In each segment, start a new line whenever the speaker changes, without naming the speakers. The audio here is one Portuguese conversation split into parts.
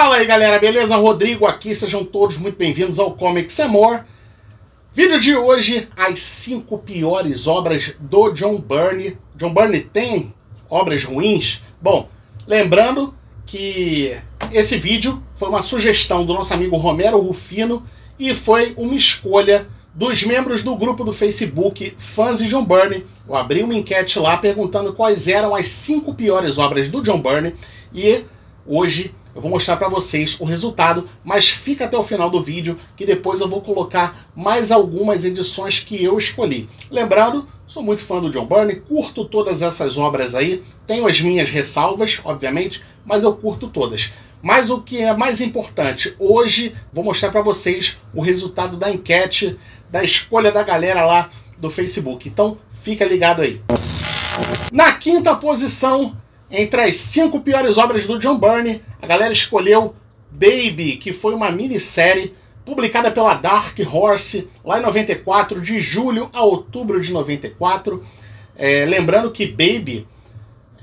Fala aí galera, beleza? Rodrigo aqui, sejam todos muito bem-vindos ao Comics More. Vídeo de hoje, as 5 piores obras do John Byrne. John Byrne tem obras ruins? Bom, lembrando que esse vídeo foi uma sugestão do nosso amigo Romero Rufino e foi uma escolha dos membros do grupo do Facebook Fãs de John Byrne. Eu abri uma enquete lá perguntando quais eram as 5 piores obras do John Byrne e hoje eu vou mostrar para vocês o resultado, mas fica até o final do vídeo que depois eu vou colocar mais algumas edições que eu escolhi. Lembrando, sou muito fã do John Byrne, curto todas essas obras aí, tenho as minhas ressalvas, obviamente, mas eu curto todas. Mas o que é mais importante, hoje vou mostrar para vocês o resultado da enquete, da escolha da galera lá do Facebook. Então, fica ligado aí. Na quinta posição, entre as cinco piores obras do John Byrne, a galera escolheu Baby, que foi uma minissérie publicada pela Dark Horse lá em 94, de julho a outubro de 94. É, lembrando que Baby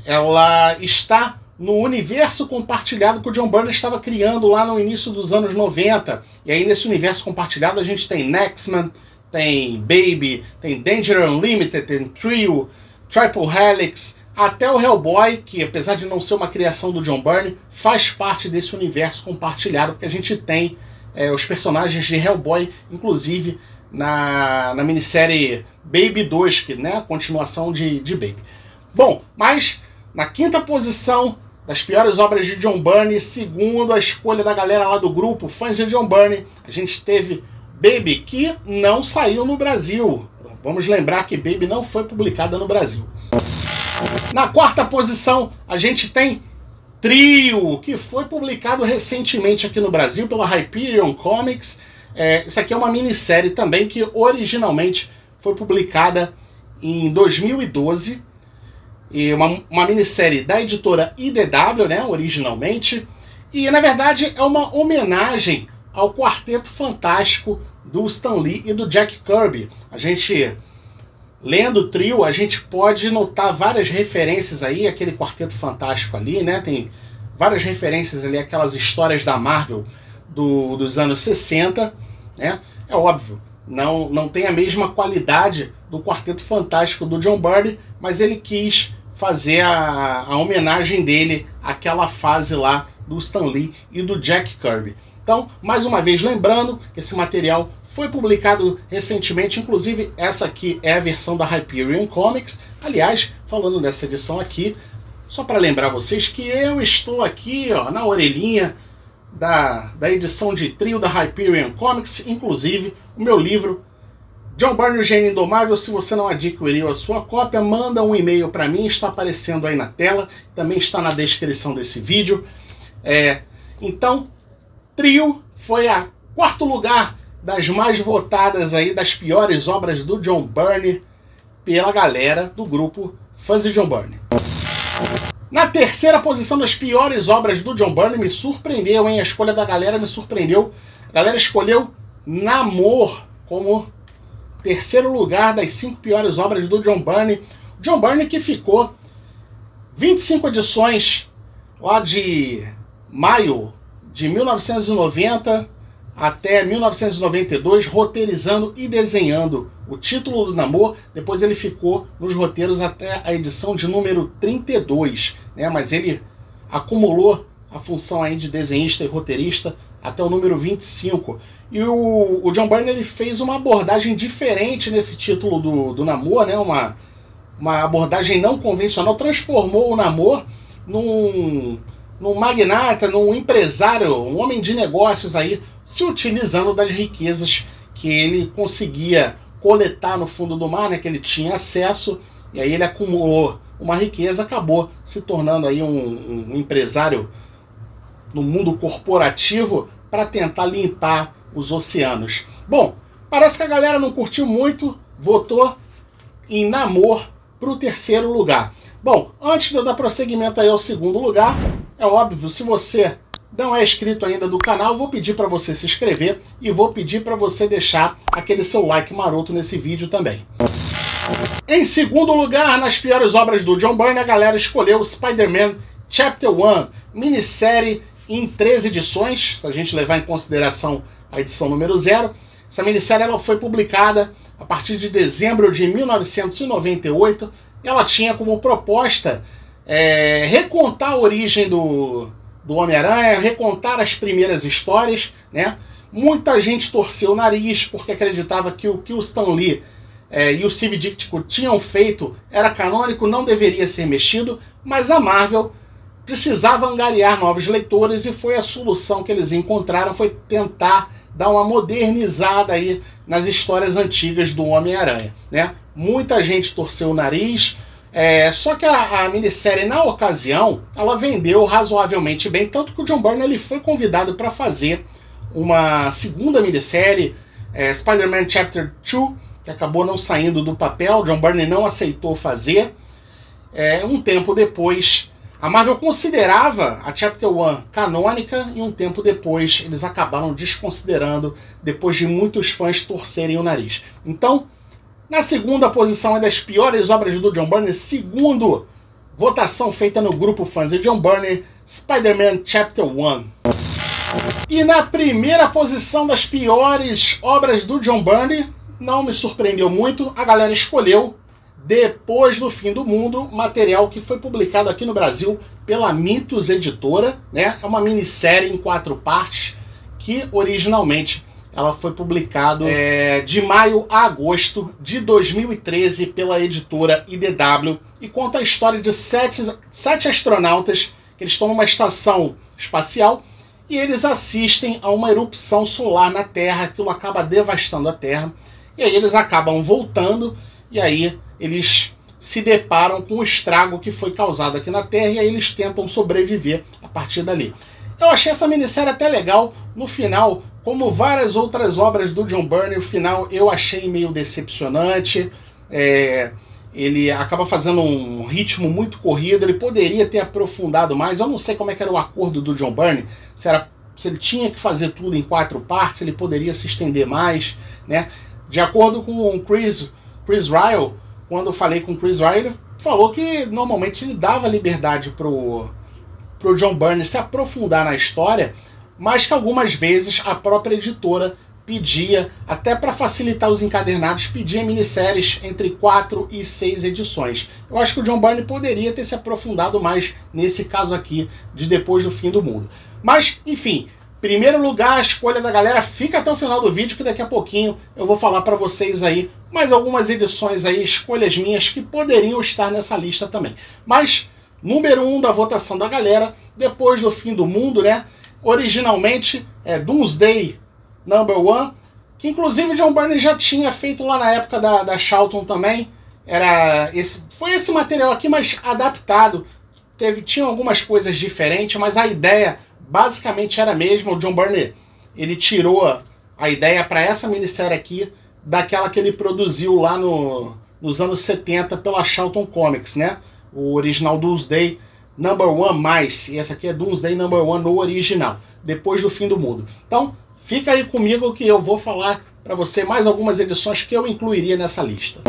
ela está no universo compartilhado que o John Byrne estava criando lá no início dos anos 90. E aí nesse universo compartilhado a gente tem Nextman, tem Baby, tem Danger Unlimited, tem Trio, Triple Helix, até o Hellboy, que apesar de não ser uma criação do John Byrne, faz parte desse universo compartilhado, porque a gente tem é, os personagens de Hellboy, inclusive na, na minissérie Baby 2, que né, a continuação de, de Baby. Bom, mas na quinta posição das piores obras de John Byrne, segundo a escolha da galera lá do grupo, fãs de John Byrne, a gente teve Baby, que não saiu no Brasil. Vamos lembrar que Baby não foi publicada no Brasil. Na quarta posição, a gente tem Trio, que foi publicado recentemente aqui no Brasil pela Hyperion Comics. É, isso aqui é uma minissérie também que originalmente foi publicada em 2012. E uma, uma minissérie da editora IDW, né, originalmente. E na verdade é uma homenagem ao Quarteto Fantástico do Stan Lee e do Jack Kirby. A gente lendo o trio, a gente pode notar várias referências aí, aquele quarteto fantástico ali, né? Tem várias referências ali, aquelas histórias da Marvel do, dos anos 60, né? É óbvio, não, não tem a mesma qualidade do Quarteto Fantástico do John Byrne, mas ele quis fazer a, a homenagem dele àquela fase lá do Stan Lee e do Jack Kirby. Então, mais uma vez lembrando esse material foi publicado recentemente, inclusive essa aqui é a versão da Hyperion Comics. Aliás, falando dessa edição aqui, só para lembrar vocês que eu estou aqui ó, na orelhinha da, da edição de trio da Hyperion Comics, inclusive o meu livro John Byrne, o Gênio Indomável. Se você não adquiriu a sua cópia, manda um e-mail para mim, está aparecendo aí na tela, também está na descrição desse vídeo. É, então, Trio foi a quarto lugar das mais votadas aí, das piores obras do John Byrne pela galera do grupo de John Byrne. Na terceira posição das piores obras do John Byrne, me surpreendeu, hein? A escolha da galera me surpreendeu. A galera escolheu Namor como terceiro lugar das cinco piores obras do John Byrne. John Byrne que ficou 25 edições lá de maio de 1990 até 1992, roteirizando e desenhando o título do Namor. Depois ele ficou nos roteiros até a edição de número 32, né? mas ele acumulou a função aí de desenhista e roteirista até o número 25. E o, o John Byrne ele fez uma abordagem diferente nesse título do, do Namor, né? uma, uma abordagem não convencional, transformou o Namor num num magnata, num empresário, um homem de negócios aí, se utilizando das riquezas que ele conseguia coletar no fundo do mar, né, que ele tinha acesso, e aí ele acumulou uma riqueza, acabou se tornando aí um, um empresário no mundo corporativo para tentar limpar os oceanos. Bom, parece que a galera não curtiu muito, votou em Namor para o terceiro lugar. Bom, antes de eu dar prosseguimento aí ao segundo lugar, é óbvio, se você não é inscrito ainda do canal, vou pedir para você se inscrever e vou pedir para você deixar aquele seu like maroto nesse vídeo também. Em segundo lugar, nas piores obras do John Byrne, a galera escolheu Spider-Man Chapter 1, minissérie em três edições, se a gente levar em consideração a edição número zero. Essa minissérie ela foi publicada a partir de dezembro de 1998. Ela tinha como proposta é, recontar a origem do, do Homem-Aranha, recontar as primeiras histórias, né? Muita gente torceu o nariz porque acreditava que o que o Stan Lee é, e o Steve Ditko tinham feito era canônico, não deveria ser mexido, mas a Marvel precisava angariar novos leitores e foi a solução que eles encontraram foi tentar dar uma modernizada aí nas histórias antigas do Homem-Aranha, né? Muita gente torceu o nariz, é, só que a, a, minissérie, na ocasião, ela vendeu razoavelmente bem, tanto que o John Byrne ele foi convidado para fazer uma segunda minissérie, é, Spider-Man Chapter 2, que acabou não saindo do papel, John Byrne não aceitou fazer. É, um tempo depois, a Marvel considerava a Chapter 1 canônica e um tempo depois eles acabaram desconsiderando, depois de muitos fãs torcerem o nariz. Então, na segunda posição é das piores obras do John Byrne, segundo votação feita no grupo fãs de John Byrne, Spider-Man Chapter 1. E na primeira posição das piores obras do John Byrne, não me surpreendeu muito, a galera escolheu depois do Fim do Mundo, material que foi publicado aqui no Brasil pela Mitos Editora, né? É uma minissérie em quatro partes que originalmente ela foi publicada é, de maio a agosto de 2013 pela editora IDW e conta a história de sete, sete astronautas que eles estão numa estação espacial e eles assistem a uma erupção solar na Terra, aquilo acaba devastando a Terra, e aí eles acabam voltando e aí eles se deparam com o estrago que foi causado aqui na Terra e aí eles tentam sobreviver a partir dali. Eu achei essa minissérie até legal. No final, como várias outras obras do John Byrne, o final eu achei meio decepcionante. É, ele acaba fazendo um ritmo muito corrido. Ele poderia ter aprofundado mais. Eu não sei como é era o acordo do John Byrne. Se, era, se ele tinha que fazer tudo em quatro partes, ele poderia se estender mais. Né? De acordo com o Chris, Chris Ryle, quando eu falei com o Chris Ryan, ele falou que normalmente ele dava liberdade pro, pro John Byrne se aprofundar na história, mas que algumas vezes a própria editora pedia, até para facilitar os encadernados, pedia minisséries entre quatro e seis edições. Eu acho que o John Byrne poderia ter se aprofundado mais nesse caso aqui de Depois do Fim do Mundo. Mas, enfim, Primeiro lugar, a escolha da galera fica até o final do vídeo que daqui a pouquinho eu vou falar para vocês aí mais algumas edições aí, escolhas minhas que poderiam estar nessa lista também. Mas número um da votação da galera, depois do fim do mundo, né? Originalmente é Doomsday Number One, que inclusive John Byrne já tinha feito lá na época da, da Charlton também. Era esse, foi esse material aqui, mas adaptado. Teve, tinha algumas coisas diferentes, mas a ideia basicamente era mesmo o John Byrne. Ele tirou a ideia para essa minissérie aqui daquela que ele produziu lá no, nos anos 70 pela Charlton Comics, né? O original Doomsday Number One mais. E essa aqui é Doomsday Number One no original, depois do fim do mundo. Então, fica aí comigo que eu vou falar para você mais algumas edições que eu incluiria nessa lista.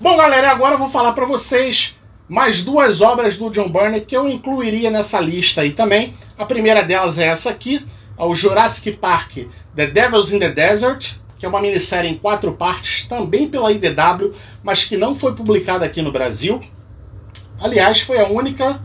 Bom, galera, agora eu vou falar para vocês mais duas obras do John Byrne que eu incluiria nessa lista aí também. A primeira delas é essa aqui, é o Jurassic Park The Devils in the Desert, que é uma minissérie em quatro partes, também pela IDW, mas que não foi publicada aqui no Brasil. Aliás, foi a única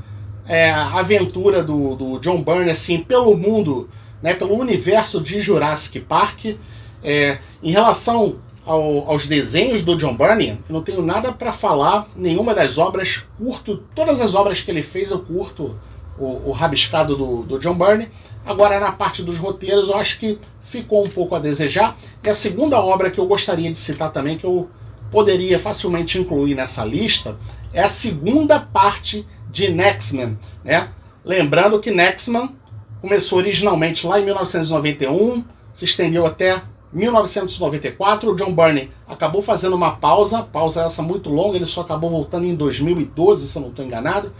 é, aventura do, do, John Byrne assim, pelo mundo, né, pelo universo de Jurassic Park. É, em relação ao, aos desenhos do John Byrne, não tenho nada para falar, nenhuma das obras, curto, todas as obras que ele fez eu curto o, o rabiscado do, do John Byrne. Agora, na parte dos roteiros, eu acho que ficou um pouco a desejar. E a segunda obra que eu gostaria de citar também, que eu poderia facilmente incluir nessa lista, é a segunda parte de Nextman. Né? Lembrando que Nextman começou originalmente lá em 1991, se estendeu até 1994, o John Byrne acabou fazendo uma pausa, pausa essa muito longa, ele só acabou voltando em 2012, se eu não estou enganado,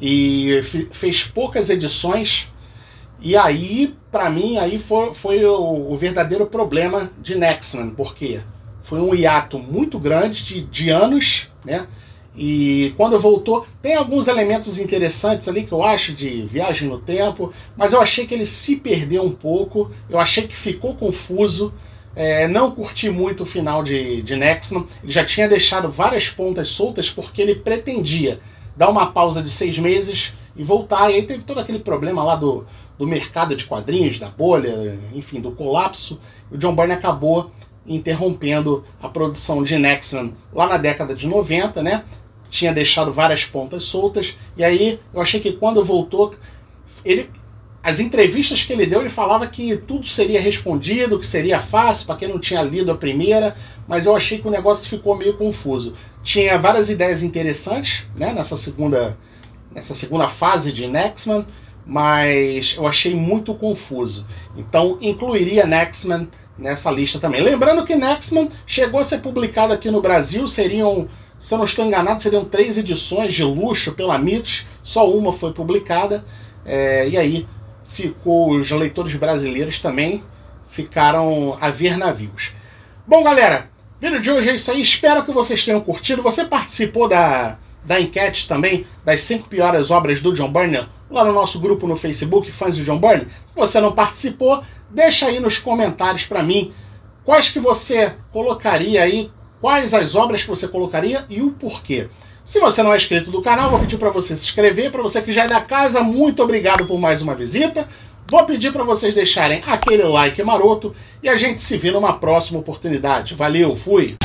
e fez poucas edições. E aí, para mim, aí foi, foi o, o, verdadeiro problema de Nextman, porque foi um hiato muito grande de, de anos, né? E quando voltou, tem alguns elementos interessantes ali que eu acho de viagem no tempo, mas eu achei que ele se perdeu um pouco, eu achei que ficou confuso. É, não curti muito o final de, de Nexman. Ele já tinha deixado várias pontas soltas porque ele pretendia dar uma pausa de seis meses e voltar. E aí teve todo aquele problema lá do, do mercado de quadrinhos, da bolha, enfim, do colapso. O John Byrne acabou interrompendo a produção de Nexman lá na década de 90, né? Tinha deixado várias pontas soltas. E aí eu achei que quando voltou, ele as entrevistas que ele deu, ele falava que tudo seria respondido, que seria fácil para quem não tinha lido a primeira, mas eu achei que o negócio ficou meio confuso. Tinha várias ideias interessantes né, nessa, segunda, nessa segunda fase de Nexman, mas eu achei muito confuso. Então incluiria Nexman nessa lista também. Lembrando que Nexman chegou a ser publicado aqui no Brasil, seriam, se eu não estou enganado, seriam três edições de luxo pela Mitos, só uma foi publicada. É, e aí ficou os leitores brasileiros também ficaram a ver navios. Bom, galera, vídeo de hoje é isso aí. Espero que vocês tenham curtido. Você participou da, da enquete também das cinco piores obras do John Byrne lá no nosso grupo no Facebook, fãs de John Byrne. Se você não participou, deixa aí nos comentários para mim quais que você colocaria aí, quais as obras que você colocaria e o porquê. Se você não é inscrito do canal, vou pedir para você se inscrever. Para você que já é da casa, muito obrigado por mais uma visita. Vou pedir para vocês deixarem aquele like maroto e a gente se vê numa próxima oportunidade. Valeu, fui!